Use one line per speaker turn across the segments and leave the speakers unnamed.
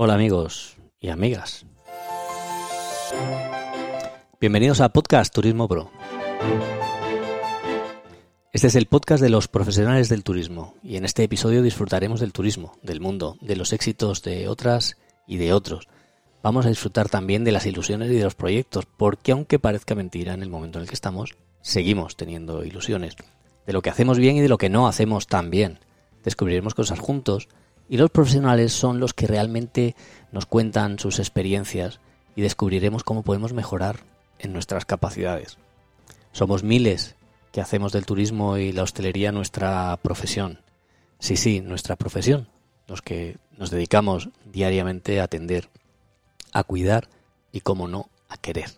Hola amigos y amigas. Bienvenidos a Podcast Turismo Pro. Este es el podcast de los profesionales del turismo y en este episodio disfrutaremos del turismo, del mundo, de los éxitos de otras y de otros. Vamos a disfrutar también de las ilusiones y de los proyectos, porque aunque parezca mentira en el momento en el que estamos, seguimos teniendo ilusiones. De lo que hacemos bien y de lo que no hacemos tan bien. Descubriremos cosas juntos y los profesionales son los que realmente nos cuentan sus experiencias y descubriremos cómo podemos mejorar en nuestras capacidades. Somos miles que hacemos del turismo y la hostelería nuestra profesión. Sí, sí, nuestra profesión. Los que nos dedicamos diariamente a atender, a cuidar y, como no, a querer.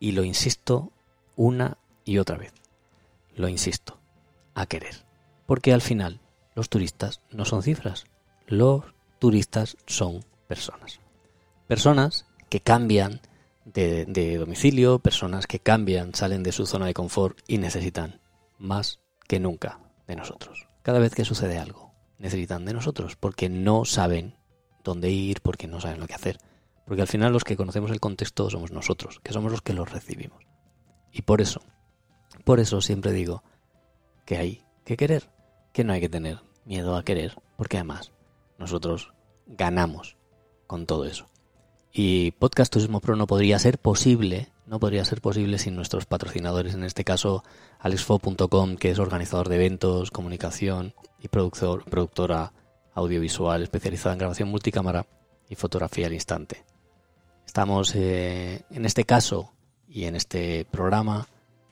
Y lo insisto una y otra vez. Lo insisto, a querer. Porque al final los turistas no son cifras. Los turistas son personas. Personas que cambian de, domicilio, personas que cambian, salen de su zona de confort y necesitan más que nunca de nosotros. Cada vez que sucede algo, necesitan de nosotros porque no saben dónde ir, porque no saben lo que hacer. Porque al final los que conocemos el contexto somos nosotros, que somos los que los recibimos. Y por eso, por eso siempre digo que hay que querer, que no hay que tener miedo a querer, porque además nosotros ganamos con todo eso. Y Podcast Turismo Pro no podría ser posible, no podría ser posible sin nuestros patrocinadores, en este caso alexfo.com, que es organizador de eventos, comunicación y productor, productora audiovisual especializada en grabación multicámara y fotografía al instante. Estamos eh, en este caso y en este programa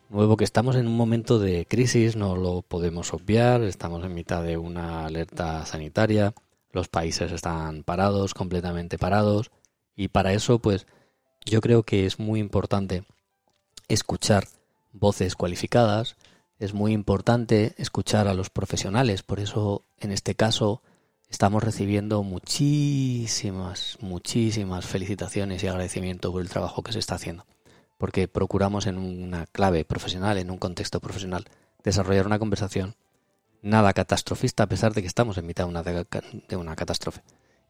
nuevo que estamos en un momento de crisis, no lo podemos obviar, estamos en mitad de una alerta sanitaria, los países están parados, completamente parados, y para eso, pues, yo creo que es muy importante escuchar voces cualificadas, es muy importante escuchar a los profesionales, por eso en este caso estamos recibiendo muchísimas, muchísimas felicitaciones y agradecimiento por el trabajo que se está haciendo, porque procuramos en una clave profesional, en un contexto profesional, desarrollar una conversación nada catastrofista a pesar de que estamos en mitad de una, de una catástrofe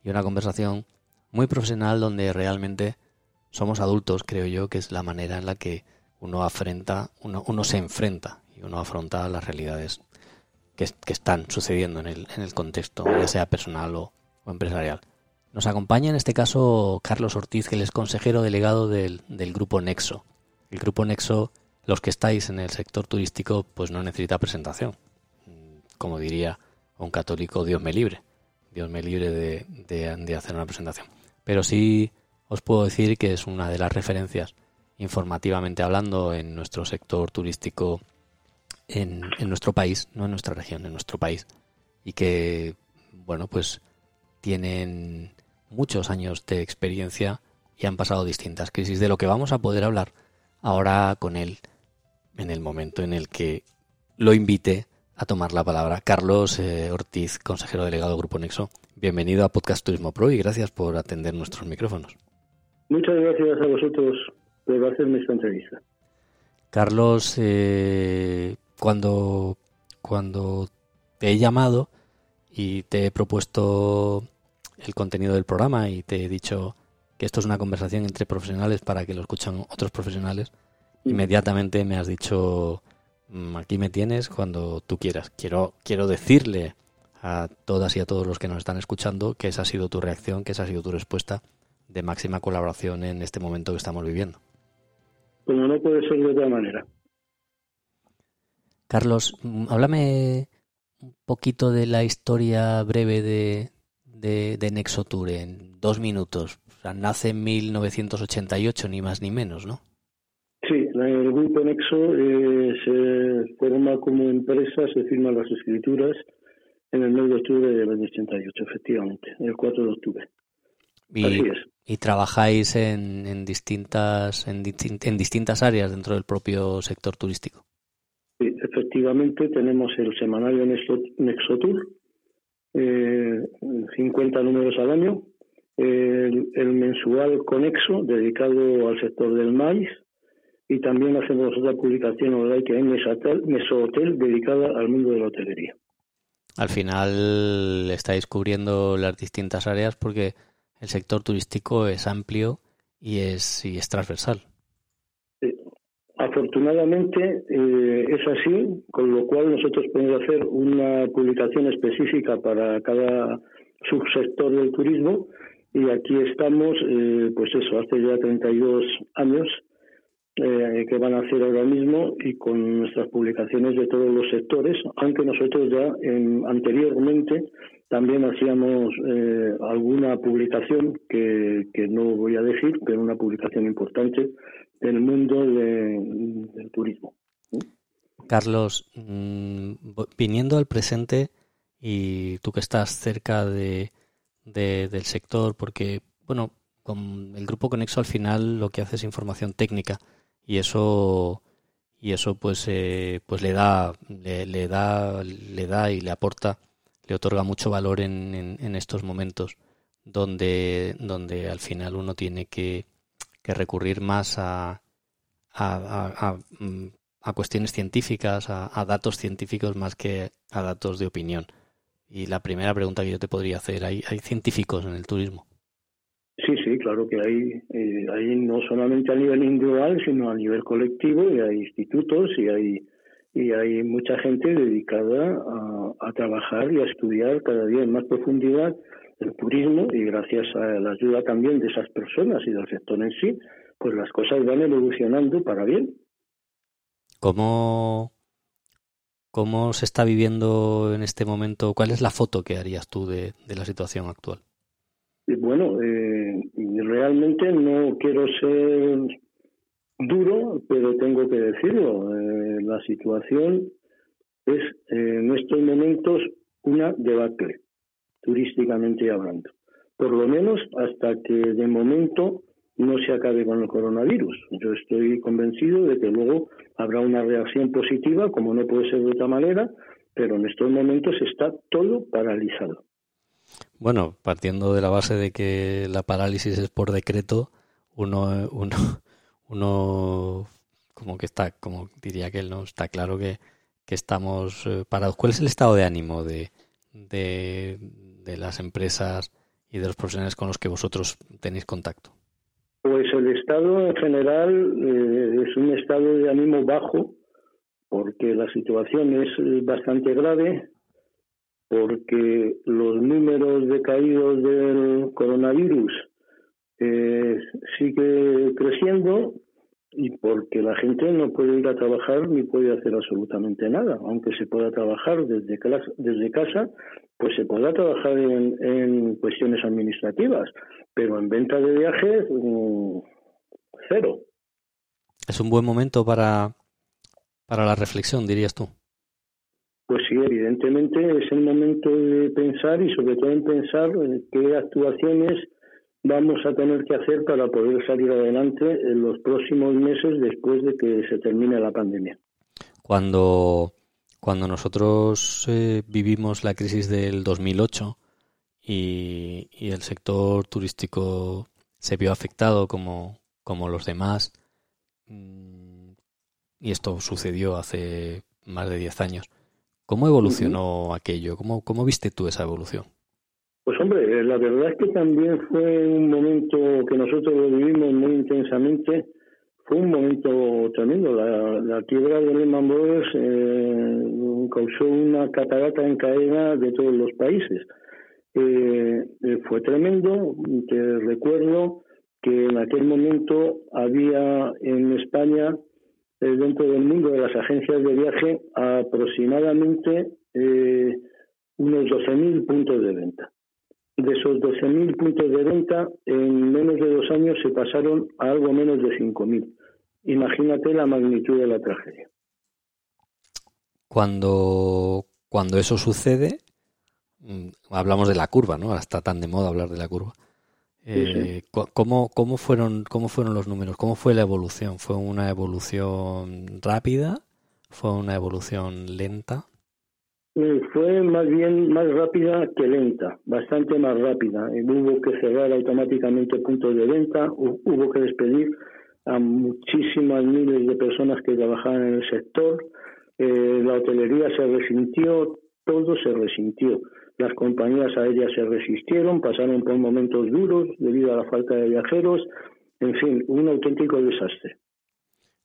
y una conversación muy profesional donde realmente somos adultos, creo yo, que es la manera en la que uno afrenta, uno, uno se enfrenta y uno afronta las realidades que, que están sucediendo en el, en el, contexto, ya sea personal o, empresarial. Nos acompaña en este caso Carlos Ortiz, que es consejero delegado del, del Grupo Nexo. El Grupo Nexo, los que estáis en el sector turístico, pues no necesita presentación. Como diría un católico, Dios me libre. Dios me libre de, hacer una presentación pero sí os puedo decir que es una de las referencias informativamente hablando en nuestro sector turístico en, nuestro país, no en nuestra región, en nuestro país, y que, bueno, pues tienen muchos años de experiencia y han pasado distintas crisis, de lo que vamos a poder hablar ahora con él en el momento en el que lo invite a tomar la palabra. Carlos eh, Ortiz, consejero delegado del Grupo Nexo, Bienvenido a Podcast Turismo Pro y gracias por atender nuestros micrófonos.
Muchas gracias a vosotros por hacerme esta entrevista.
Carlos, eh, cuando, cuando te he llamado y te he propuesto el contenido del programa y te he dicho que esto es una conversación entre profesionales para que lo escuchen otros profesionales, mm. inmediatamente me has dicho, aquí me tienes cuando tú quieras. Quiero, quiero decirle a todas y a todos los que nos están escuchando que esa ha sido tu reacción, que esa ha sido tu respuesta de máxima colaboración en este momento que estamos viviendo.
Como no puede ser de otra manera.
Carlos, mm, háblame un poquito de la historia breve de, de, de Nexotour en dos minutos. nace en 1988, ni más ni menos, ¿no?
Sí, el grupo Nexo eh, se forma como empresa, se firman las escrituras en el mes de octubre del 88, efectivamente, el 4 de octubre.
Y, Así es. y trabajáis en, en distintas en, en, distintas áreas dentro del propio sector turístico.
Sí, efectivamente tenemos el semanario Nexotour, eh, 50 números al año, el, el, mensual Conexo, dedicado al sector del maíz, y también hacemos otra publicación online que es Mesohotel, dedicada al mundo de la hotelería
al final estáis cubriendo las distintas áreas porque el sector turístico es amplio y es, y es transversal.
Afortunadamente eh, es así, con lo cual nosotros podemos hacer una publicación específica para cada subsector del turismo y aquí estamos, eh, pues eso, hace ya 32 años eh, que van a hacer ahora mismo y con nuestras publicaciones de todos los sectores, aunque nosotros ya anteriormente también hacíamos alguna publicación que, que no voy a decir, pero una publicación importante del mundo del turismo.
Carlos, mm, viniendo al presente y tú que estás cerca de, del sector, porque, bueno, con el grupo Conexo al final lo que hace es información técnica y eso y eso pues eh, pues le da le, da le da y le aporta le otorga mucho valor en, en estos momentos donde donde al final uno tiene que que recurrir más a, a, mm, a, cuestiones científicas, a, datos científicos más que a datos de opinión. Y la primera pregunta que yo te podría hacer, ¿hay, hay científicos en el turismo?
Claro que hay, eh, hay no solamente a nivel individual, sino a nivel colectivo, y hay institutos y hay y hay mucha gente dedicada a, a trabajar y a estudiar cada día en más profundidad el turismo y gracias a la ayuda también de esas personas y del sector en sí, pues las cosas van evolucionando para bien.
¿Cómo, cómo se está viviendo en este momento? ¿Cuál es la foto que harías tú de, la situación actual?
Bueno, eh, realmente no quiero ser duro, pero tengo que decirlo. Eh, la situación es eh, en estos momentos una debacle turísticamente hablando. Por lo menos hasta que de momento no se acabe con el coronavirus. Yo estoy convencido de que luego habrá una reacción positiva, como no puede ser de otra manera, pero en estos momentos está todo paralizado.
Bueno, partiendo de la base de que la parálisis es por decreto, uno, uno, como que está, como diría que él, ¿no? Está claro que, que estamos eh, parados. ¿Cuál es el estado de ánimo de, de, de las empresas y de los profesionales con los que vosotros tenéis contacto?
Pues el estado en general eh, es un estado de ánimo bajo, porque la situación es eh, bastante grave, porque los números de caídos del coronavirus eh, sigue creciendo y porque la gente no puede ir a trabajar ni puede hacer absolutamente nada, aunque se pueda trabajar desde, desde casa, pues se podrá trabajar en, cuestiones administrativas, pero en venta de viajes, mm, cero.
Es un buen momento para, para la reflexión, dirías tú.
Es el momento de pensar y sobre todo en pensar qué actuaciones vamos a tener que hacer para poder salir adelante en los próximos meses después de que se termine la pandemia.
Cuando, cuando nosotros eh, vivimos la crisis del 2008 y, y, el sector turístico se vio afectado como, como los demás, mm, y esto sucedió hace más de 10 años, ¿cómo evolucionó aquello? ¿Cómo, ¿Cómo viste tú esa evolución?
Pues hombre, la verdad es que también fue un momento que nosotros lo vivimos muy intensamente. Fue un momento tremendo. La, quiebra de Lehman Brothers eh, causó una catarata en cadena de todos los países. Eh, eh, fue tremendo. Te recuerdo que en aquel momento había en España, dentro del mundo de las agencias de viaje, aproximadamente unos 12.000 puntos de venta de esos 12.000 puntos de venta, en menos de dos años se pasaron a algo menos de 5.000. Imagínate la magnitud de la tragedia.
Cuando, cuando eso sucede, mm, hablamos de la curva, ¿no? Ahora está tan de moda hablar de la curva. Eh, ¿cómo, ¿cómo, fueron, ¿Cómo fueron los números? ¿Cómo fue la evolución? ¿Fue una evolución rápida? ¿Fue una evolución lenta?
Eh, fue más bien más rápida que lenta, bastante más rápida. Eh, hubo que cerrar automáticamente puntos de venta, hubo que despedir a muchísimas miles de personas que trabajaban en el sector, eh, la hotelería se resintió, todo se resintió. Las compañías aéreas se resistieron, pasaron por momentos duros debido a la falta de viajeros, en fin, un auténtico desastre.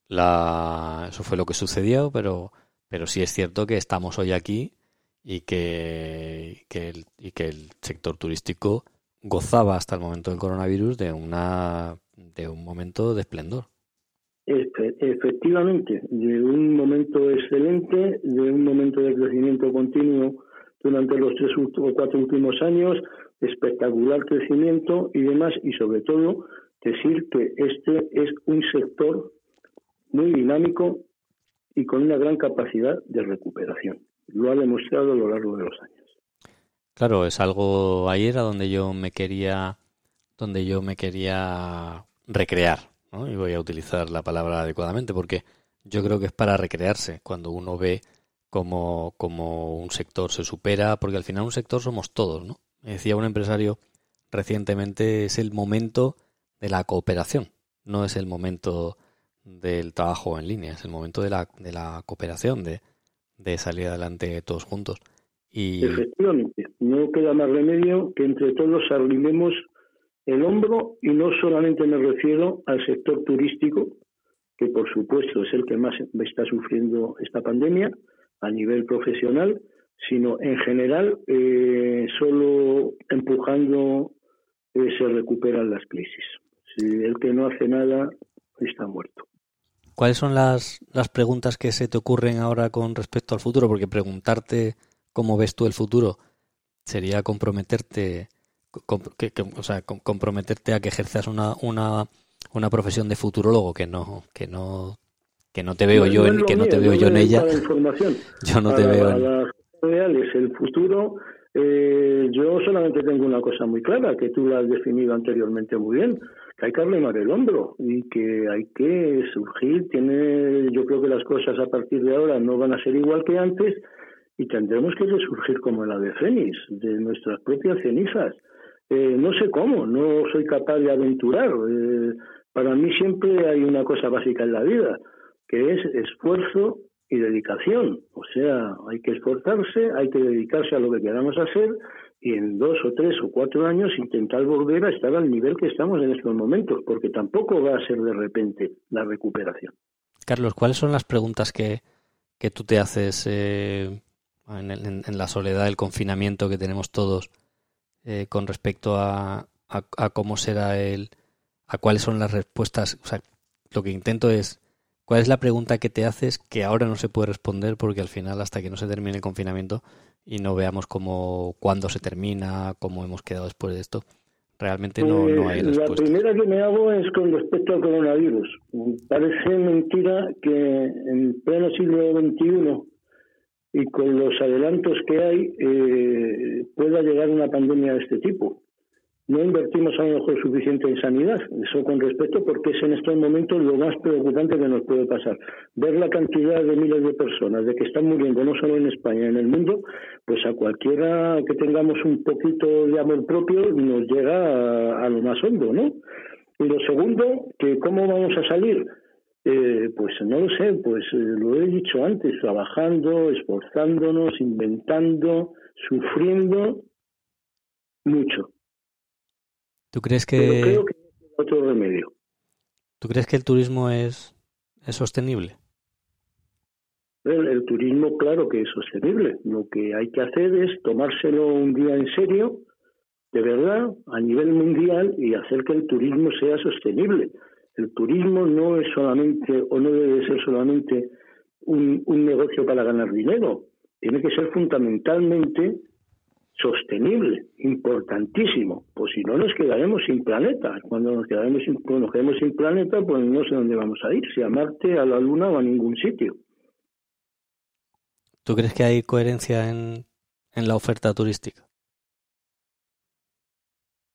La... Eso fue lo que sucedió, pero, pero sí es cierto que estamos hoy aquí y que, que el, y que el sector turístico gozaba hasta el momento del coronavirus de una de un momento de esplendor.
Efectivamente, de un momento excelente, de un momento de crecimiento continuo durante los tres o cuatro últimos años, espectacular crecimiento y demás, y sobre todo decir que este es un sector muy dinámico y con una gran capacidad de recuperación. Lo ha demostrado a lo largo de los años.
Claro, es algo ahí era donde yo me quería donde yo me quería recrear, ¿no? Y voy a utilizar la palabra adecuadamente porque yo creo que es para recrearse cuando uno ve cómo, cómo un sector se supera, porque al final un sector somos todos, ¿no? Me decía un empresario recientemente, es el momento de la cooperación, no es el momento del trabajo en línea, es el momento de la, de la cooperación, de, de salir adelante todos juntos. Y...
Efectivamente, no queda más remedio que entre todos arrimemos el hombro y no solamente me refiero al sector turístico, que por supuesto es el que más está sufriendo esta pandemia a nivel profesional, sino en general eh, solo empujando eh, se recuperan las crisis. Si el que no hace nada está muerto.
¿Cuáles son las, las preguntas que se te ocurren ahora con respecto al futuro? Porque preguntarte cómo ves tú el futuro sería comprometerte, o sea, comprometerte a que ejerzas una, una, una profesión de futurólogo que no, que no, que no te veo yo en, que no te veo yo en ella.
Yo no te veo en... las reales, el futuro, eh, yo solamente tengo una cosa muy clara, que tú la has definido anteriormente muy bien, que hay que arrimar el hombro y que hay que surgir. Tiene, yo creo que las cosas a partir de ahora no van a ser igual que antes y tendremos que resurgir como la de Fénix, de nuestras propias cenizas. Eh, no sé cómo, no soy capaz de aventurar. Eh, para mí siempre hay una cosa básica en la vida, que es esfuerzo y dedicación. O sea, hay que esforzarse, hay que dedicarse a lo que queramos hacer y en dos o tres o cuatro años intentar volver a estar al nivel que estamos en estos momentos, porque tampoco va a ser de repente la recuperación.
Carlos, ¿cuáles son las preguntas que, que tú te haces eh, en, la soledad del confinamiento que tenemos todos eh, con respecto a, a, cómo será el, a cuáles son las respuestas. O sea, lo que intento es, ¿cuál es la pregunta que te haces que ahora no se puede responder porque al final, hasta que no se termine el confinamiento y no veamos cómo, cuándo se termina, cómo hemos quedado después de esto, realmente no, no hay
pues,
respuesta.
La primera que me hago es con respecto al coronavirus. Parece mentira que en pleno siglo XXI y con los adelantos que hay eh, pueda llegar una pandemia de este tipo. No invertimos a lo mejor suficiente en sanidad, eso con respecto, porque es en estos momentos lo más preocupante que nos puede pasar. Ver la cantidad de miles de personas de que están muriendo, no solo en España, en el mundo, pues a cualquiera que tengamos un poquito de amor propio nos llega a, lo más hondo, ¿no? Y lo segundo, que cómo vamos a salir eh, pues no lo sé, pues eh, lo he dicho antes, trabajando, esforzándonos, inventando, sufriendo mucho.
¿Tú crees que...
creo que otro remedio.
¿Tú crees que el turismo es, es sostenible?
El, el, turismo, claro que es sostenible. Lo que hay que hacer es tomárselo un día en serio, de verdad, a nivel mundial, y hacer que el turismo sea sostenible el turismo no es solamente o no debe ser solamente un, negocio para ganar dinero, tiene que ser fundamentalmente sostenible, importantísimo, pues si no nos quedaremos sin planeta. Cuando nos quedaremos sin, nos quedemos sin planeta, pues no sé dónde vamos a ir, si a Marte, a la Luna o a ningún sitio.
¿Tú crees que hay coherencia en, en la oferta turística?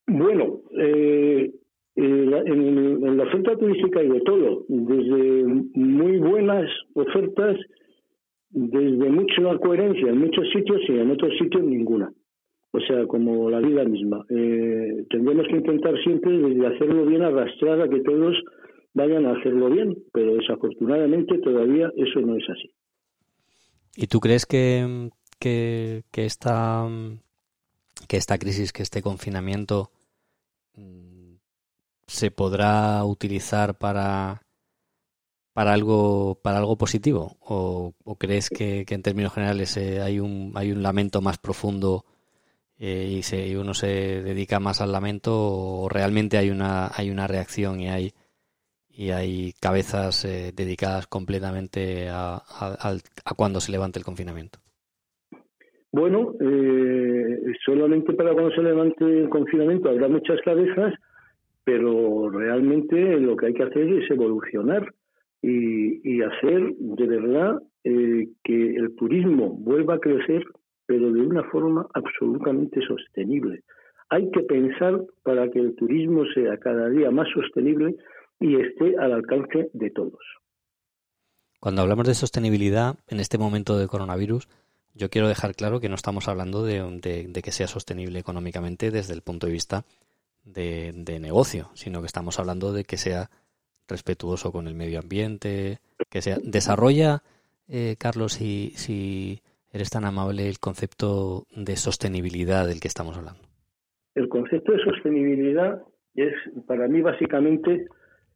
Bueno, eh, eh, en, la oferta turística hay de todo, desde muy buenas ofertas, desde mucha coherencia en muchos sitios y en otros sitios ninguna. O sea, como la vida misma. Eh, tendremos que intentar siempre desde hacerlo bien arrastrar a que todos vayan a hacerlo bien, pero desafortunadamente todavía eso no es así.
¿Y tú crees que, que, esta que esta crisis, que este confinamiento mm, se podrá utilizar para para algo para algo positivo o, crees que, en términos generales eh, hay un hay un lamento más profundo eh, y, se, y uno se dedica más al lamento o realmente hay una hay una reacción y hay y hay cabezas eh, dedicadas completamente a, a, cuando se levante el confinamiento?
Bueno, eh, solamente para cuando se levante el confinamiento habrá muchas cabezas, pero realmente lo que hay que hacer es evolucionar y, hacer de verdad eh, que el turismo vuelva a crecer, pero de una forma absolutamente sostenible. Hay que pensar para que el turismo sea cada día más sostenible y esté al alcance de todos.
Cuando hablamos de sostenibilidad en este momento de coronavirus, yo quiero dejar claro que no estamos hablando de, que sea sostenible económicamente desde el punto de vista de, negocio, sino que estamos hablando de que sea respetuoso con el medio ambiente, que sea desarrolla, eh, Carlos, si, si eres tan amable, el concepto de sostenibilidad del que estamos hablando.
El concepto de sostenibilidad es para mí básicamente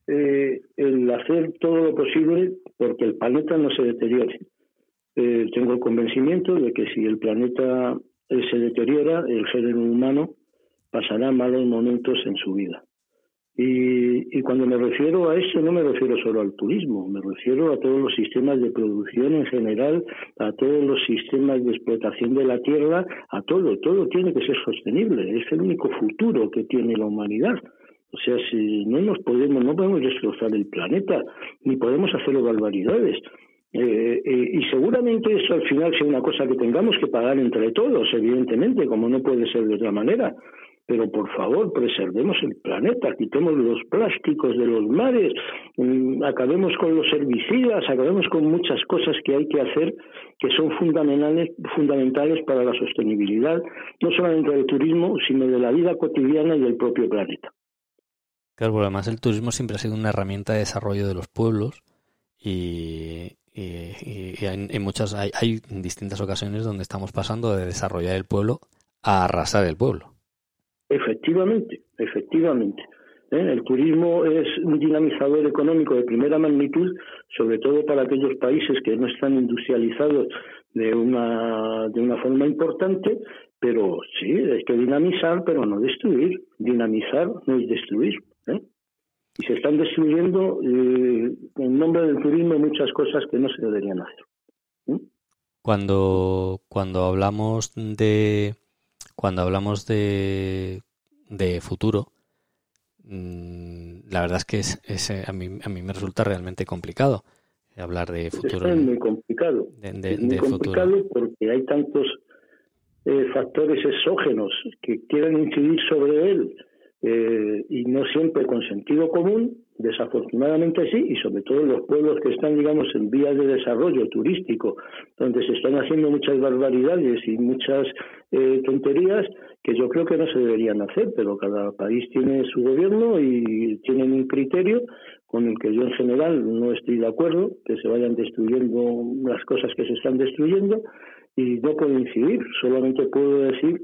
eh, el hacer todo lo posible porque el planeta no se deteriore. Eh, tengo el convencimiento de que si el planeta eh, se deteriora, el género humano pasará malos momentos en su vida. Y, y, cuando me refiero a eso, no me refiero solo al turismo, me refiero a todos los sistemas de producción en general, a todos los sistemas de explotación de la tierra, a todo, todo tiene que ser sostenible, es el único futuro que tiene la humanidad. O sea, si no nos podemos, no podemos destrozar el planeta, ni podemos hacerlo barbaridades. Eh, eh, y seguramente eso al final sea una cosa que tengamos que pagar entre todos, evidentemente, como no puede ser de otra manera. Pero por favor, preservemos el planeta, quitemos los plásticos de los mares, mm, acabemos con los herbicidas, acabemos con muchas cosas que hay que hacer que son fundamentales, fundamentales para la sostenibilidad, no solamente del turismo, sino de la vida cotidiana y del propio planeta.
Claro, además el turismo siempre ha sido una herramienta de desarrollo de los pueblos y, en, muchas hay, hay distintas ocasiones donde estamos pasando de desarrollar el pueblo a arrasar el pueblo.
Efectivamente, efectivamente. ¿eh? El turismo es un dinamizador económico de primera magnitud, sobre todo para aquellos países que no están industrializados de una, de una forma importante, pero sí, hay que dinamizar, pero no destruir. Dinamizar no es destruir. ¿eh? Y se están destruyendo eh, en nombre del turismo muchas cosas que no se deberían hacer. ¿eh?
Cuando, cuando hablamos de cuando hablamos de, de futuro, mm, la verdad es que es, a, mí, a mí me resulta realmente complicado hablar de futuro.
Es muy complicado. es muy complicado porque hay tantos factores exógenos que quieren incidir sobre él eh, y no siempre con sentido común, desafortunadamente sí, y sobre todo en los pueblos que están, digamos, en vías de desarrollo turístico, donde se están haciendo muchas barbaridades y muchas eh, tonterías que yo creo que no se deberían hacer, pero cada país tiene su gobierno y tienen un criterio con el que yo en general no estoy de acuerdo, que se vayan destruyendo las cosas que se están destruyendo, y no puedo incidir, solamente puedo decir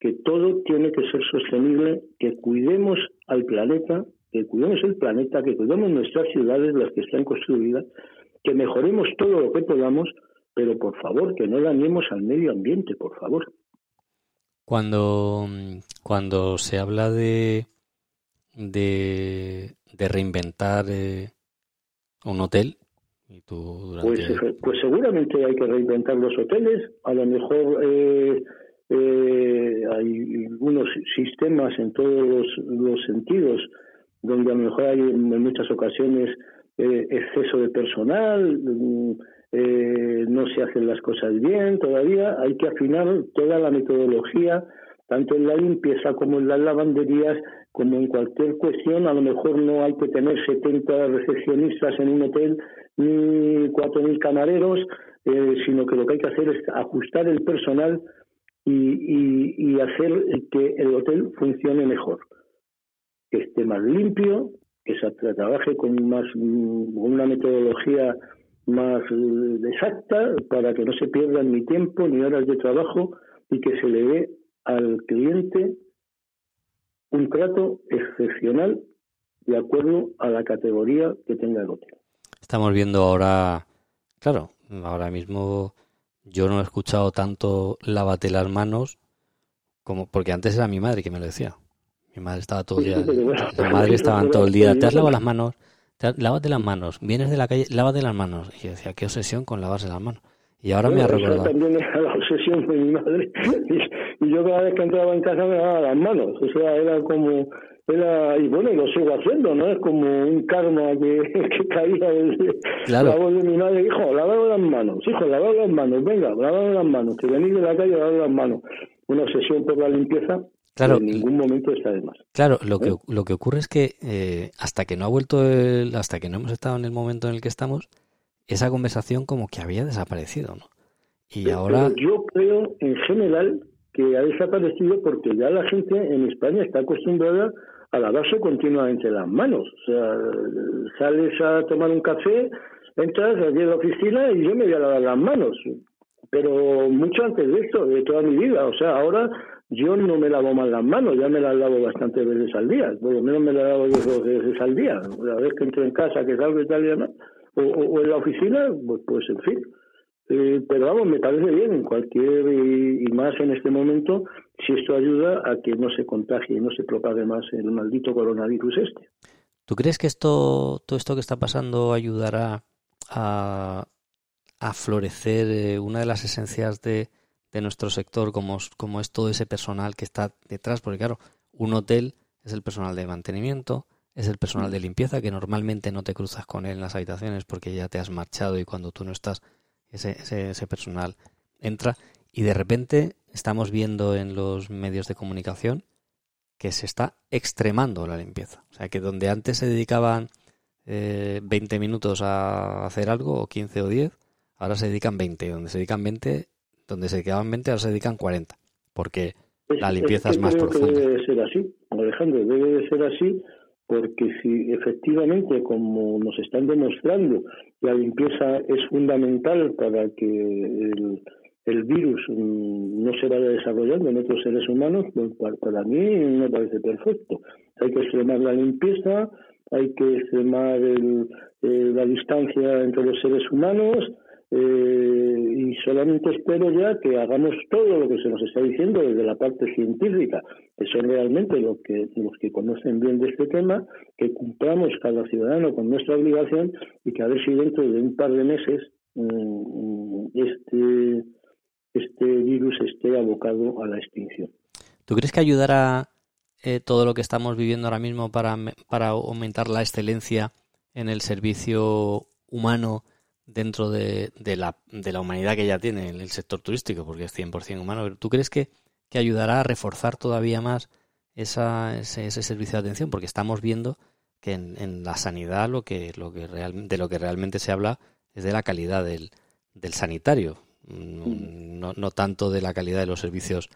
que todo tiene que ser sostenible, que cuidemos al planeta, que cuidemos el planeta, que cuidemos nuestras ciudades, las que están construidas, que mejoremos todo lo que podamos, pero por favor, que no dañemos al medio ambiente, por favor.
Cuando, cuando se habla de, de, reinventar eh, un hotel, y tú
pues, pues seguramente hay que reinventar los hoteles, a lo mejor... Eh, eh, hay algunos sistemas en todos los, sentidos donde a lo mejor hay en muchas ocasiones eh, exceso de personal, mm, eh, no se hacen las cosas bien todavía, hay que afinar toda la metodología, tanto en la limpieza como en las lavanderías, como en cualquier cuestión, a lo mejor no hay que tener 70 recepcionistas en un hotel ni 4.000 camareros, eh, sino que lo que hay que hacer es ajustar el personal y, y, hacer que el hotel funcione mejor, que esté más limpio, que se trabaje con más una metodología más eh, exacta para que no se pierdan ni tiempo ni horas de trabajo y que se le dé al cliente un trato excepcional de acuerdo a la categoría que tenga el hotel.
Estamos viendo ahora, claro, ahora mismo yo no he escuchado tanto lávate las manos como porque antes era mi madre que me lo decía. Mi madre estaba todo el día, mi madre estaba todo el día, te has lavado las manos, lávate las manos, vienes de la calle, lávate las manos. Y yo decía, qué obsesión con lavarse las manos. Y ahora me ha recordado.
también era la obsesión de mi madre. Y, yo cada vez que entraba en casa me lavaba las manos. O sea, era como. Era, y bueno, lo sigo haciendo, ¿no? Es como un karma que, que caía desde la voz de mi madre. Hijo, lavado las manos. Hijo, lavado las manos. Venga, lavado las manos. Que venís de la calle, lavado las manos. Una obsesión por la limpieza Claro, en ningún momento está de más.
Claro, lo que, ¿Eh? lo que ocurre es que eh, hasta que no ha vuelto, el, hasta que no hemos estado en el momento en el que estamos, esa conversación como que había desaparecido, ¿no? Y ahora...
yo creo en general que ha desaparecido porque ya la gente en España está acostumbrada a lavarse continuamente las manos. O sea, sales a tomar un café, entras allí en la oficina y yo me voy a lavar las manos. Pero mucho antes de esto, de toda mi vida. O sea, ahora yo no me lavo mal las manos, ya me las lavo bastantes veces al día. Por lo menos me las lavo dos veces al día. La vez que entro en casa, que salgo y tal y demás o, en la oficina, pues, pues en fin. Eh, pero vamos, me parece bien, cualquier, y, más en este momento, si esto ayuda a que no se contagie y no se propague más el maldito coronavirus este.
¿Tú crees que esto, todo esto que está pasando ayudará a, a florecer eh, una de las esencias de, nuestro sector, como, como es todo ese personal que está detrás? Porque claro, un hotel es el personal de mantenimiento, es el personal de limpieza que normalmente no te cruzas con él en las habitaciones porque ya te has marchado y cuando tú no estás ese, ese, personal entra y de repente estamos viendo en los medios de comunicación que se está extremando la limpieza. O sea que donde antes se dedicaban eh, 20 minutos a hacer algo, o 15 o 10, ahora se dedican 20. Donde se dedican 20, donde se quedaban 20, ahora se dedican 40. Porque la limpieza es, más profunda.
Debe ser así, Alejandro, debe de ser así porque si efectivamente, como nos están demostrando, la limpieza es fundamental para que el, el virus mm, no se vaya desarrollando en otros seres humanos, pues para, mí me parece perfecto. Hay que extremar la limpieza, hay que extremar el, eh, la distancia entre los seres humanos, eh, y solamente espero ya que hagamos todo lo que se nos está diciendo desde la parte científica, que son realmente los que, los que conocen bien de este tema, que cumplamos cada ciudadano con nuestra obligación y que a ver si dentro de un par de meses mm, este, este abocado a la extinción.
¿Tú crees que ayudará eh, todo lo que estamos viviendo ahora mismo para, para aumentar la excelencia en el servicio humano? dentro de, de, la, de la humanidad que ya tiene el sector turístico, porque es 100% humano. ¿Tú crees que, que ayudará a reforzar todavía más esa, ese, servicio de atención? Porque estamos viendo que en, en, la sanidad lo que, lo que real, de lo que realmente se habla es de la calidad del, del sanitario, no, no tanto de la calidad de los servicios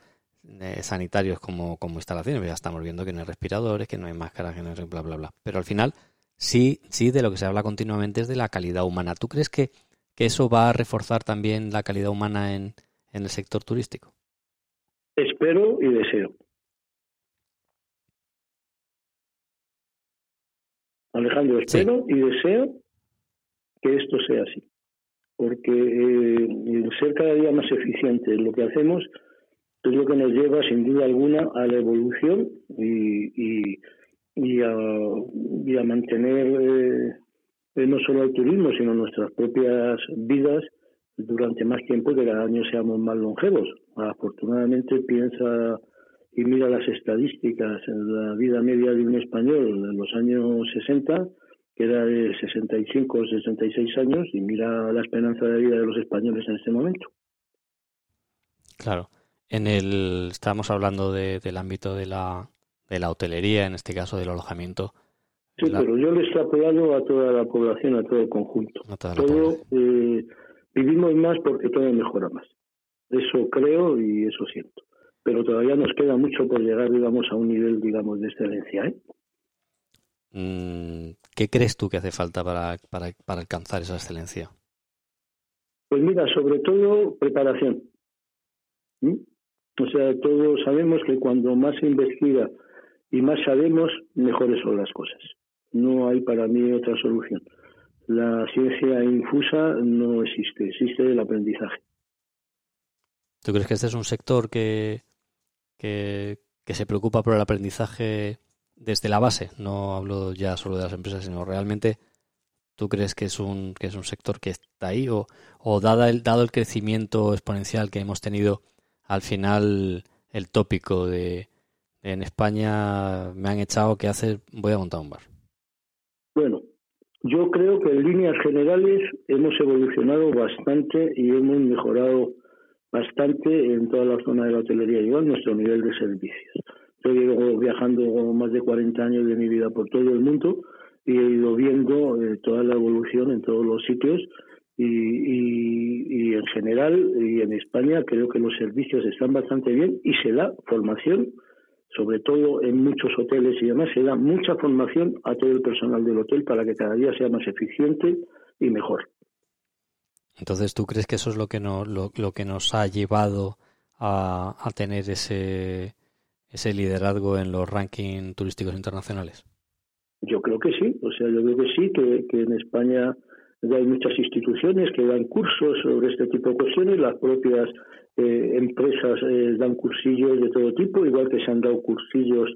eh, sanitarios como, como instalaciones. Ya estamos viendo que no hay respiradores, que no hay máscaras, que no hay bla, bla, bla. Pero al final sí, sí, de lo que se habla continuamente es de la calidad humana. ¿Tú crees que, que eso va a reforzar también la calidad humana en, en el sector turístico?
Espero y deseo. Alejandro, espero y deseo que esto sea así, porque eh, ser cada día más eficiente en lo que hacemos es lo que nos lleva sin duda alguna a la evolución y, y a, mantener eh, eh, no solo el turismo, sino nuestras propias vidas durante más tiempo que cada año seamos más longevos. Afortunadamente piensa y mira las estadísticas la vida media de un español en los años 60, que era de 65 o 66 años, y mira la esperanza de vida de los españoles en este momento.
Claro. En el, estábamos hablando de, del ámbito de la, de la hotelería, en este caso del alojamiento.
Sí, pero yo le he extrapolado a toda la población, a todo el conjunto. todo, eh, vivimos más porque todo mejora más. Eso creo y eso siento. Pero todavía nos queda mucho por llegar, digamos, a un nivel, digamos, de excelencia. ¿eh?
Mm, ¿Qué crees tú que hace falta para, para, para alcanzar esa excelencia?
Pues mira, sobre todo preparación. O sea, todos sabemos que cuando más se investiga y más sabemos, mejores son las cosas. No hay para mí otra solución. La ciencia infusa no existe, existe el aprendizaje.
¿Tú crees que este es un sector que, que, que se preocupa por el aprendizaje desde la base? No hablo ya solo de las empresas, sino realmente ¿Tú crees que es un, que es un sector que está ahí o, o dado, el, dado el crecimiento exponencial que hemos tenido, al final el tópico de en España me han echado que hace voy a montar un bar?
Bueno, yo creo que en líneas generales hemos evolucionado bastante y hemos mejorado bastante en toda la zona de la hotelería en nuestro nivel de servicios. Yo llevo viajando más de 40 años de mi vida por todo el mundo y he ido viendo eh, toda la evolución en todos los sitios y, en general y en España creo que los servicios están bastante bien y se da formación, sobre todo en muchos hoteles y demás, se da mucha formación a todo el personal del hotel para que cada día sea más eficiente y mejor.
Entonces, ¿tú crees que eso es lo que, no, lo que nos ha llevado a, a tener ese, ese liderazgo en los rankings turísticos internacionales?
Yo creo que sí, o sea, yo creo que sí, que, en España hay muchas instituciones que dan cursos sobre este tipo de cuestiones, las propias eh, empresas eh, dan cursillos de todo tipo, igual que se han dado cursillos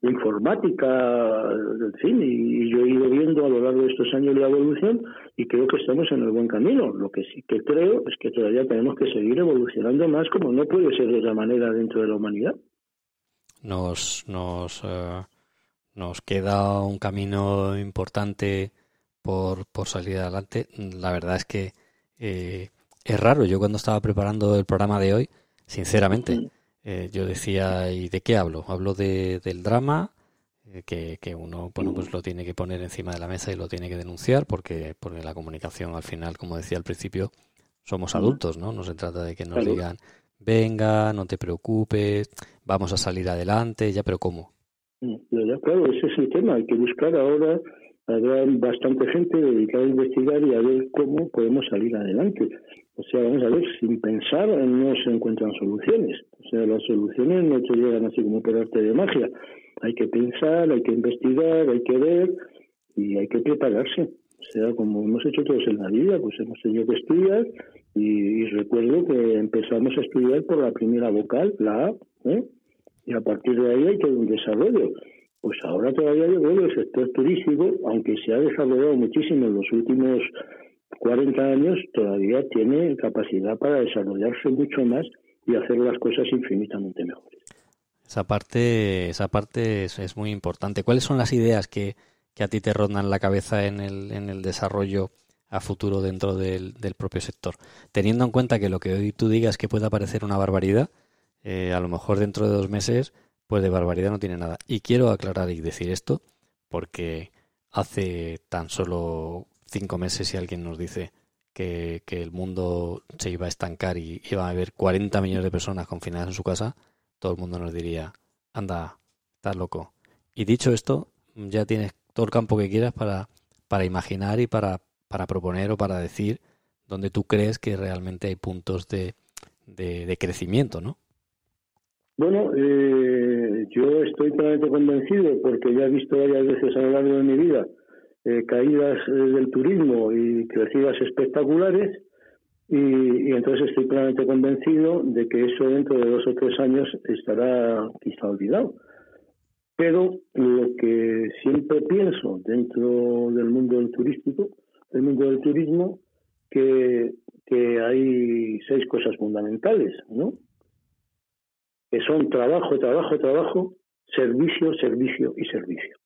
de informática, en fin, y, yo he ido viendo a lo largo de estos años la evolución y creo que estamos en el buen camino. Lo que sí que creo es que todavía tenemos que seguir evolucionando más, como no puede ser de otra manera dentro de la humanidad.
Nos, nos eh, nos queda un camino importante por, por salir adelante. La verdad es que eh, es raro. Yo cuando estaba preparando el programa de hoy, sinceramente, eh, yo decía, ¿y de qué hablo? Hablo de, del drama, que, que, uno bueno, pues lo tiene que poner encima de la mesa y lo tiene que denunciar, porque, porque la comunicación al final, como decía al principio, somos adultos, ¿no? No se trata de que nos digan, venga, no te preocupes, vamos a salir adelante, ya, pero ¿cómo?
Claro, ese es el tema. Hay que buscar ahora, habrá bastante gente dedicada a investigar y a ver cómo podemos salir adelante. O sea, vamos a ver, sin pensar no se encuentran soluciones. O sea, las soluciones no te llegan así como por arte de magia. Hay que pensar, hay que investigar, hay que ver y hay que prepararse. O sea, como hemos hecho todos en la vida, pues hemos tenido que estudiar y, recuerdo que empezamos a estudiar por la primera vocal, la A, ¿eh? y a partir de ahí hay todo un desarrollo. Pues ahora todavía yo el sector turístico, aunque se ha desarrollado muchísimo en los últimos 40 años, todavía tiene capacidad para desarrollarse mucho más y hacer las cosas infinitamente mejores.
Esa parte, esa parte es, muy importante. ¿Cuáles son las ideas que, que, a ti te rondan la cabeza en el, en el desarrollo a futuro dentro del, propio sector? Teniendo en cuenta que lo que hoy tú digas que pueda parecer una barbaridad, eh, a lo mejor dentro de dos meses, pues de barbaridad no tiene nada. Y quiero aclarar y decir esto porque hace tan solo cinco meses si alguien nos dice que, el mundo se iba a estancar y iba a haber 40 millones de personas confinadas en su casa, todo el mundo nos diría, anda, estás loco. Y dicho esto, ya tienes todo el campo que quieras para imaginar y para, para proponer o para decir donde tú crees que realmente hay puntos de, de, crecimiento, ¿no?
Bueno, eh, yo estoy totalmente convencido porque ya he visto varias veces a lo largo de mi vida eh, caídas eh, del turismo y crecidas espectaculares y, y, entonces estoy plenamente convencido de que eso dentro de dos o tres años estará quizá olvidado. Pero lo que siempre pienso dentro del mundo del turístico, del mundo del turismo, que, que hay seis cosas fundamentales, ¿no? que son trabajo, trabajo, trabajo, servicio, servicio y servicio.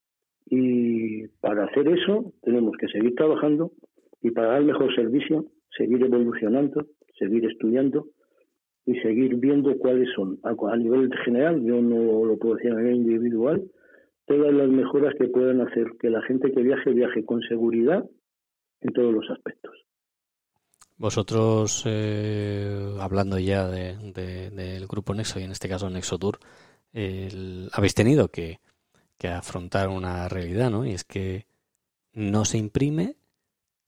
Y para hacer eso tenemos que seguir trabajando y para dar mejor servicio, seguir evolucionando, seguir estudiando y seguir viendo cuáles son, a, nivel general, yo no lo puedo decir a nivel individual, todas las mejoras que puedan hacer que la gente que viaje viaje con seguridad en todos los aspectos.
Vosotros, eh, hablando ya del grupo Nexo y en este caso Nexo Tour, habéis tenido que, afrontar una realidad, ¿no? Y es que no se imprime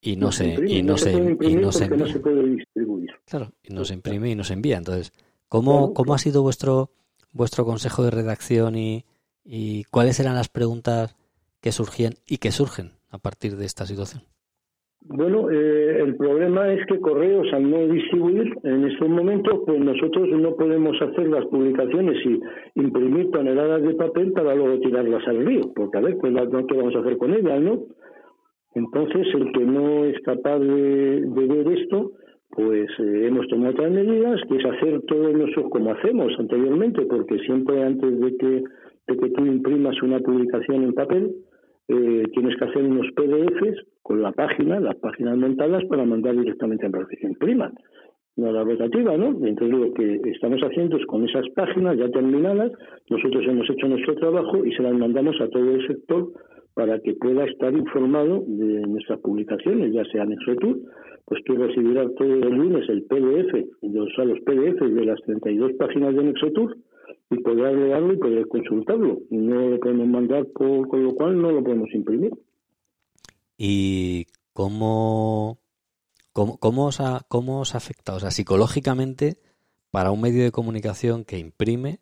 y no, se, y no, se, y no se,
puede distribuir.
Claro, y no se imprime y no se envía. Entonces, ¿Cómo, ¿Cómo ha sido vuestro, vuestro consejo de redacción y, y cuáles eran las preguntas que surgían y que surgen a partir de esta situación?
Bueno, eh, el problema es que Correos, al no distribuir en estos momentos, pues nosotros no podemos hacer las publicaciones y imprimir toneladas de papel para luego tirarlas al río, porque a ver, pues ¿qué vamos a hacer con ellas, no? Entonces, el que no es capaz de, ver esto, pues eh, hemos tomado otras medidas, que es hacer todo nosotros como hacemos anteriormente, porque siempre antes de que, de que tú imprimas una publicación en papel, eh, tienes que hacer unos PDFs con la página, las páginas montadas para mandar directamente a se impriman. No la rotativa, ¿no? Entonces lo que estamos haciendo es con esas páginas ya terminadas, nosotros hemos hecho nuestro trabajo y se las mandamos a todo el sector para que pueda estar informado de nuestras publicaciones, ya sea en Exotur, pues tú recibirás todo el lunes el PDF, o sea, los PDF de las 32 páginas de Nexotour y podrás leerlo y poder consultarlo. No lo podemos mandar, por, con lo cual no lo podemos imprimir.
¿Y cómo, cómo, cómo, os ha, cómo os afecta, o sea, psicológicamente, para un medio de comunicación que imprime,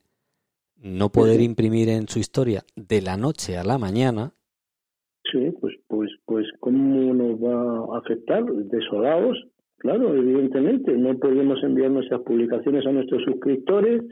no poder imprimir en su historia de la noche a la mañana?
Sí, pues, pues, pues, ¿cómo nos va a afectar? Desolados, claro, evidentemente. No podemos enviar nuestras publicaciones a nuestros suscriptores,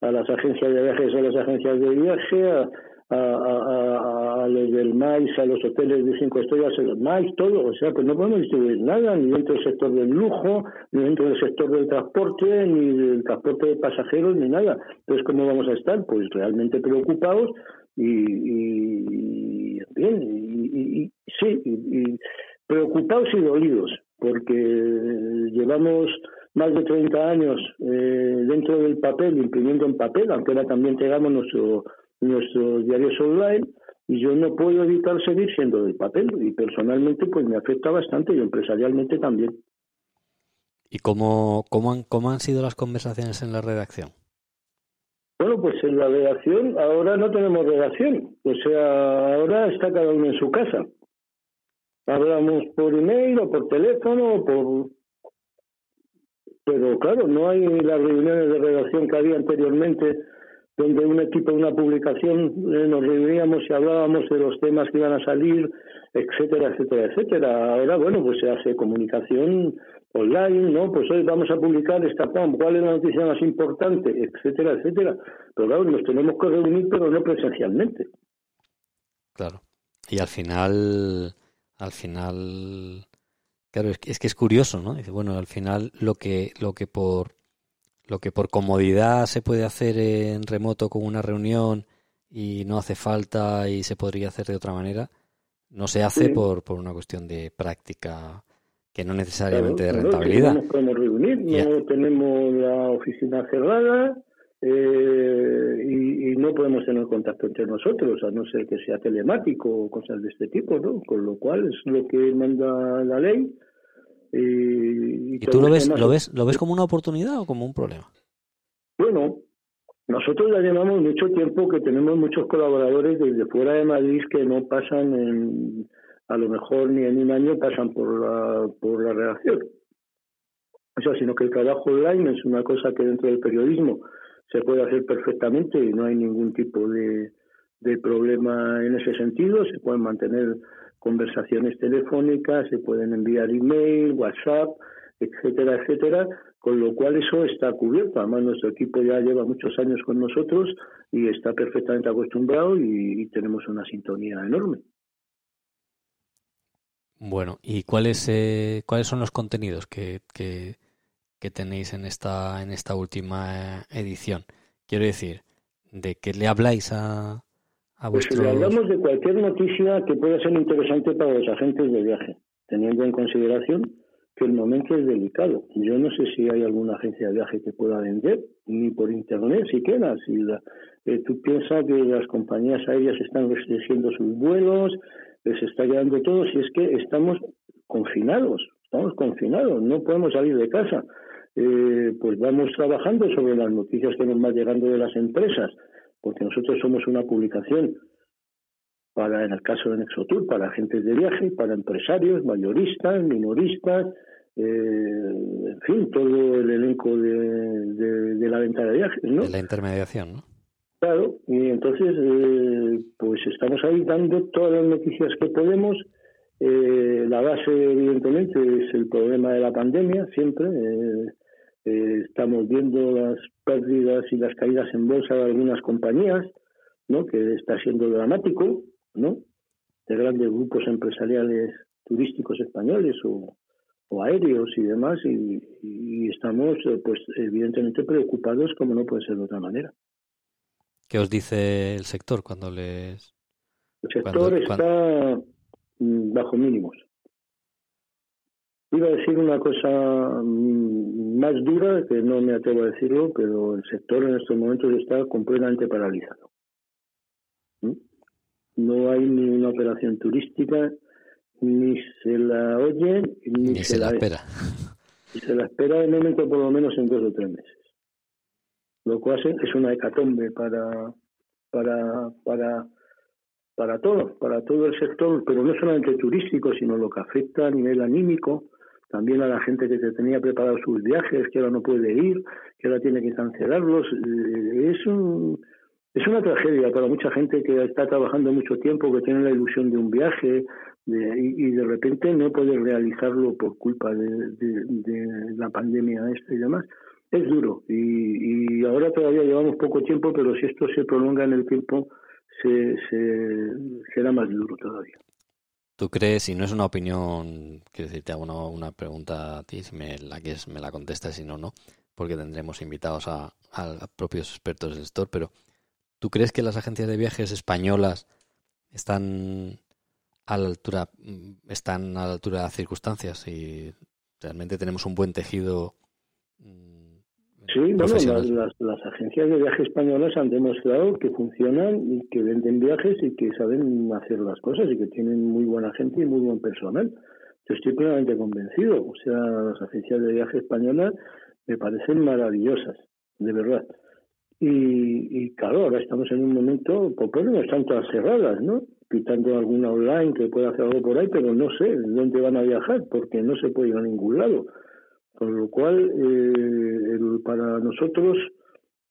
a las agencias de viajes, a las agencias de viaje, a, a, a, los del MAIS, a los hoteles de cinco estrellas, a los MAIS, todo. O sea, pues no podemos distribuir nada, ni dentro del sector del lujo, ni dentro del sector del transporte, ni del transporte de pasajeros, ni nada. Entonces, ¿cómo vamos a estar? Pues realmente preocupados y, y bien, y, y sí, y, preocupados y dolidos, porque llevamos más de 30 años eh, dentro del papel, imprimiendo en papel, aunque ahora también tengamos nuestro, nuestros diarios online, y yo no puedo evitar seguir siendo del papel, y personalmente pues me afecta bastante y empresarialmente también.
¿Y cómo, cómo, han, cómo han sido las conversaciones en la redacción?
Bueno, pues en la redacción ahora no tenemos redacción, o sea, ahora está cada uno en su casa. Hablamos por email o por teléfono o por pero claro, no hay las reuniones de redacción que había anteriormente, donde un equipo de una publicación eh, nos reuníamos y hablábamos de los temas que iban a salir, etcétera, etcétera, etcétera. Ahora, bueno, pues se hace comunicación online, ¿no? Pues hoy vamos a publicar esta PAM, cuál es la noticia más importante, etcétera, etcétera. Pero claro, nos tenemos que reunir, pero no presencialmente.
Claro. Y al final, al final, Claro, es que, es curioso, ¿no? Bueno, al final lo que, lo que por lo que por comodidad se puede hacer en remoto con una reunión y no hace falta y se podría hacer de otra manera, no se hace por, por una cuestión de práctica que no necesariamente de rentabilidad.
no podemos reunir, no tenemos la oficina cerrada eh, y, y, no podemos tener contacto entre nosotros, a no ser que sea telemático o cosas de este tipo, ¿no? Con lo cual es lo que manda la ley.
¿Y, tú lo ves, lo, ves, lo ves como una oportunidad o como un problema?
Bueno, nosotros ya llevamos mucho tiempo que tenemos muchos colaboradores desde fuera de Madrid que no pasan en, a lo mejor ni en un año pasan por la, por la redacción. O sea, sino que el trabajo online es una cosa que dentro del periodismo se puede hacer perfectamente y no hay ningún tipo de, de problema en ese sentido. Se pueden mantener conversaciones telefónicas, se pueden enviar email, WhatsApp, etcétera, etcétera, con lo cual eso está cubierto. Además, nuestro equipo ya lleva muchos años con nosotros y está perfectamente acostumbrado y, tenemos una sintonía enorme.
Bueno, ¿y cuáles eh, cuáles son los contenidos que, que, que tenéis en esta, en esta última edición. Quiero decir, ¿de qué le habláis a,
Pues le hablamos de cualquier noticia que pueda ser interesante para los agentes de viaje, teniendo en consideración que el momento es delicado. Yo no sé si hay alguna agencia de viaje que pueda vender, ni por internet siquiera. Si la, eh, tú piensas que las compañías aéreas están restringiendo sus vuelos, les está quedando todo, si es que estamos confinados, estamos confinados, no podemos salir de casa eh, pues vamos trabajando sobre las noticias que nos van llegando de las empresas, porque nosotros somos una publicación para, en el caso de Nexotour, para agentes de viaje, para empresarios, mayoristas, minoristas, en fin, todo el elenco de, de, la venta de viajes, ¿no?
De la intermediación, ¿no?
Claro, y entonces, pues estamos ahí dando todas las noticias que podemos. la base, evidentemente, es el problema de la pandemia, siempre. Estamos viendo las pérdidas y las caídas en bolsa de algunas compañías, ¿no? Que está siendo dramático, ¿no? De grandes grupos empresariales turísticos españoles o, aéreos y demás y, estamos eh, pues evidentemente preocupados como no puede ser de otra manera.
¿Qué os dice el sector cuando les...
El sector está mm, bajo mínimos. Iba a decir una cosa mm, más dura, que no me atrevo a decirlo, pero el sector en estos momentos está completamente paralizado. ¿Mm? No hay ni una operación turística, ni se la oye ni,
se, la, espera.
Y se la espera de momento por lo menos en dos o tres meses. Lo cual es una hecatombe para, para, para, para todo, para todo el sector, pero no solamente turístico, sino lo que afecta a nivel anímico, también a la gente que se tenía preparado sus viajes, que ahora no puede ir, que ahora tiene que cancelarlos. Eh, es un, es una tragedia para mucha gente que está trabajando mucho tiempo, que tiene la ilusión de un viaje y, de repente no puede realizarlo por culpa de, la pandemia esta y demás. Es duro y, ahora todavía llevamos poco tiempo, pero si esto se prolonga en el tiempo, se, será más duro todavía.
¿Tú crees, y no es una opinión, quiero decir, te hago una, pregunta a ti, si me la quieres me la contestas, si no, no, porque tendremos invitados a, propios expertos del sector, pero ¿Tú crees que las agencias de viajes españolas están a la altura, mm, están a la altura de las circunstancias y realmente tenemos un buen tejido?
Sí, bueno, las, agencias de viajes españolas han demostrado que funcionan y que venden viajes y que saben hacer las cosas y que tienen muy buena gente y muy buen personal. Yo estoy plenamente convencido. O sea, las agencias de viajes españolas me parecen maravillosas, de verdad. Y, claro, ahora estamos en un momento, por pues, no están todas cerradas, ¿no? Quitando alguna online que pueda hacer algo por ahí, pero no sé dónde van a viajar, porque no se puede ir a ningún lado. Con lo cual, eh, para nosotros,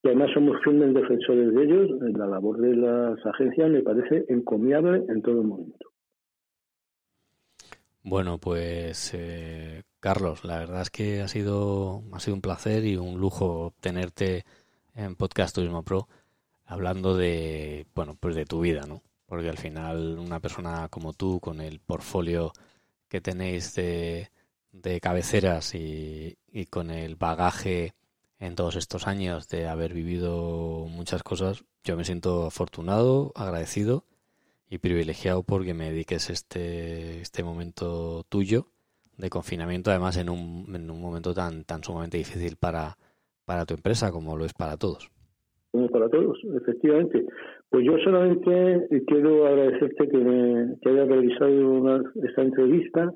que además somos firmes defensores de ellos, la labor de las agencias me parece encomiable en todo momento.
Bueno, pues eh, Carlos, la verdad es que ha sido, ha sido un placer y un lujo tenerte en Podcast Turismo Pro hablando de, bueno, pues de tu vida, ¿no? Porque al final una persona como tú, con el portfolio que tenéis de, de cabeceras y, con el bagaje en todos estos años de haber vivido muchas cosas, yo me siento afortunado, agradecido y privilegiado porque me dediques este, este momento tuyo de confinamiento, además en un, en un momento tan, tan sumamente difícil para, para tu empresa como lo es para todos.
Como para todos, efectivamente. Pues yo solamente quiero agradecerte que, me, que hayas realizado esta entrevista.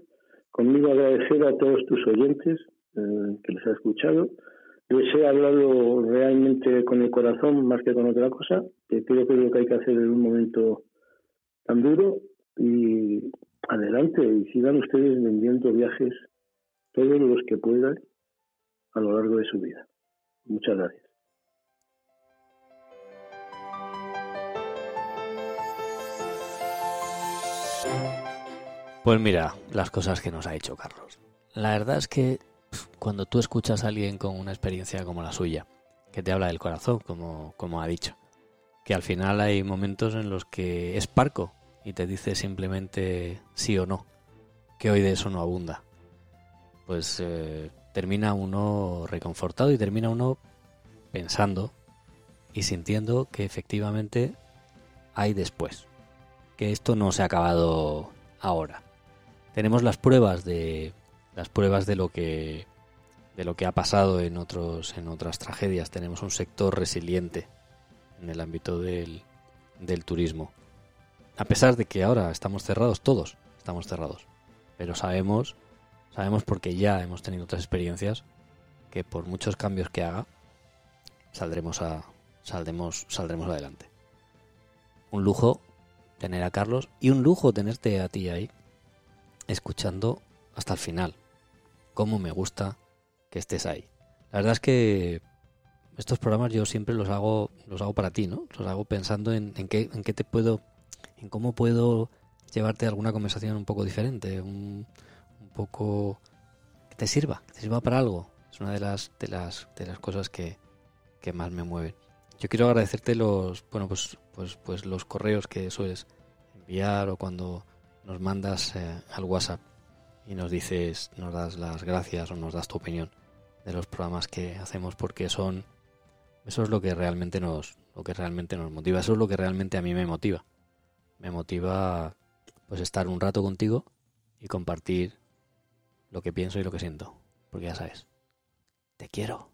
Conmigo agradecer a todos tus oyentes eh, que les ha escuchado. Les he hablado realmente con el corazón más que con otra cosa, que creo que es lo que hay que hacer en un momento tan duro. Y adelante, y sigan ustedes vendiendo viajes todos los que puedan a lo largo de su vida. Muchas gracias.
Pues mira, las cosas que nos ha hecho Carlos. La verdad es que cuando tú escuchas a alguien con una experiencia como la suya, que te habla del corazón, como, como ha dicho, que al final hay momentos en los que es parco y te dice simplemente sí o no, que hoy de eso no abunda. Pues eh, termina uno reconfortado y termina uno pensando y sintiendo que efectivamente hay después, que esto no se ha acabado ahora. Tenemos las pruebas de las pruebas de lo que de lo que ha pasado en otros en otras tragedias. Tenemos un sector resiliente en el ámbito del, del turismo. A pesar de que ahora estamos cerrados todos, estamos cerrados, pero sabemos Sabemos porque ya hemos tenido otras experiencias que por muchos cambios que haga saldremos a saldremos saldremos adelante. Un lujo tener a Carlos y un lujo tenerte a ti ahí escuchando hasta el final. cómo me gusta que estés ahí. La verdad es que estos programas yo siempre los hago, los hago para ti, ¿no? Los hago pensando en, en qué, en qué te puedo, en cómo puedo llevarte alguna conversación un poco diferente, un, un poco que te sirva, que te sirva para algo. Es una de las, de las, de las cosas que, que más me mueven. Yo quiero agradecerte los, bueno, pues, pues, pues los correos que sueles enviar o cuando nos mandas eh, al WhatsApp y nos dices, nos das las gracias o nos das tu opinión de los programas que hacemos porque son eso es lo que realmente nos lo que realmente nos motiva, eso es lo que realmente a mí me motiva. Me motiva pues estar un rato contigo y compartir lo que pienso y lo que siento, porque ya sabes, te quiero.